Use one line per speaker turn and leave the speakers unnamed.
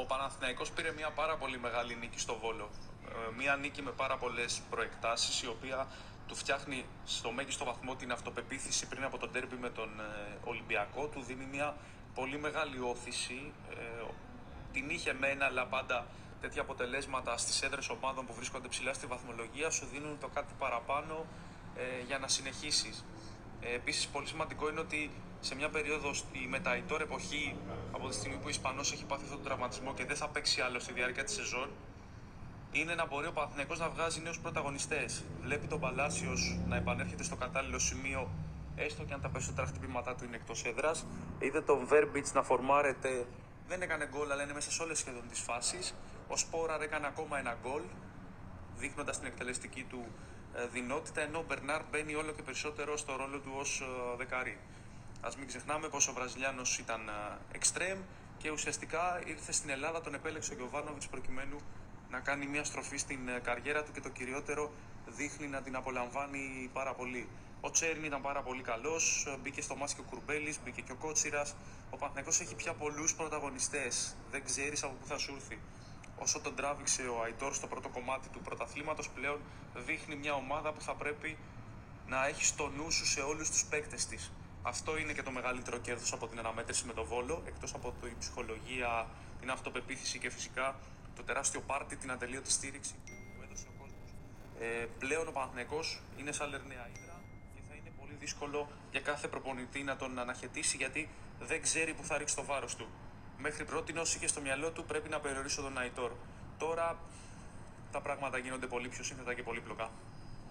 Ο Παναθηναϊκός πήρε μια πάρα πολύ μεγάλη νίκη στο Βόλο. Ε, Μια νίκη με πάρα πολλές προεκτάσεις, η οποία του φτιάχνει στο μέγιστο βαθμό την αυτοπεποίθηση πριν από τον τέρμπι με τον ε, Ολυμπιακό. Του δίνει μια πολύ μεγάλη όθηση. Ε, την είχε μένα, αλλά πάντα τέτοια αποτελέσματα στις έδρες ομάδων που βρίσκονται ψηλά στη βαθμολογία σου δίνουν το κάτι παραπάνω ε, για να συνεχίσεις. Ε, Επίσης, πολύ σημαντικό είναι ότι σε μια περίοδο στη μεταϊτόρ εποχή, από τη στιγμή που ο Ισπανός έχει πάθει αυτόν τον τραυματισμό και δεν θα παίξει άλλο στη διάρκεια της σεζόν, είναι να μπορεί ο Παναθηναϊκός να βγάζει νέους πρωταγωνιστές. Βλέπει τον Παλάσιος να επανέρχεται στο κατάλληλο σημείο, έστω και αν τα περισσότερα χτυπήματά του είναι εκτός έδρας. Είδε τον Βέρμπιτς να φορμάρεται. Δεν έκανε γκολ, αλλά είναι μέσα σε όλες σχεδόν τις φάσεις. Ο Σπόραρ έκανε ακόμα ένα γκολ, δείχνοντας την εκτελεστική του ε, δυνότητα, ενώ ο Μπερνάρ μπαίνει όλο και περισσότερο στο ρόλο του ως δεκαρή. Α μην ξεχνάμε πω ο Βραζιλιάνος ήταν εξτρέμ και ουσιαστικά ήρθε στην Ελλάδα, τον επέλεξε ο Γιωβάνοβιτς προκειμένου να κάνει μια στροφή στην ε, καριέρα του και το κυριότερο δείχνει να την απολαμβάνει πάρα πολύ. Ο Τσέριν ήταν πάρα πολύ καλός, μπήκε στο μάσκι ο Κουρμπέλης, μπήκε και ο Κότσιρας. Ο Παναθηναϊκός έχει πια πολλούς πρωταγωνιστές. Δεν ξέρεις από πού θα σου έρθει. Όσο τον τράβηξε ο Αϊτόρ στο πρώτο κομμάτι του πρωταθλήματος, πλέον δείχνει μια ομάδα που θα πρέπει να έχει στο νου σου σε όλους τους παίκτες της. Αυτό είναι και το μεγαλύτερο κέρδος από την αναμέτρηση με τον Βόλο, εκτός από την ψυχολογία, την αυτοπεποίθηση και φυσικά το τεράστιο πάρτι, την ατελείωτη στήριξη που έδωσε ο κόσμος. Ε, πλέον ο Παναθηναϊκός είναι σαν λερναία ύδρα και θα είναι πολύ δύσκολο για κάθε προπονητή να τον αναχαιτήσει γιατί δεν ξέρει που θα ρίξει το βάρος του. Μέχρι πρώτη όσοι είχε στο μυαλό του πρέπει να περιορίσω τον Αϊτόρ. Τώρα τα πράγματα γίνονται πολύ πιο σύνθετα και πολύπλοκα.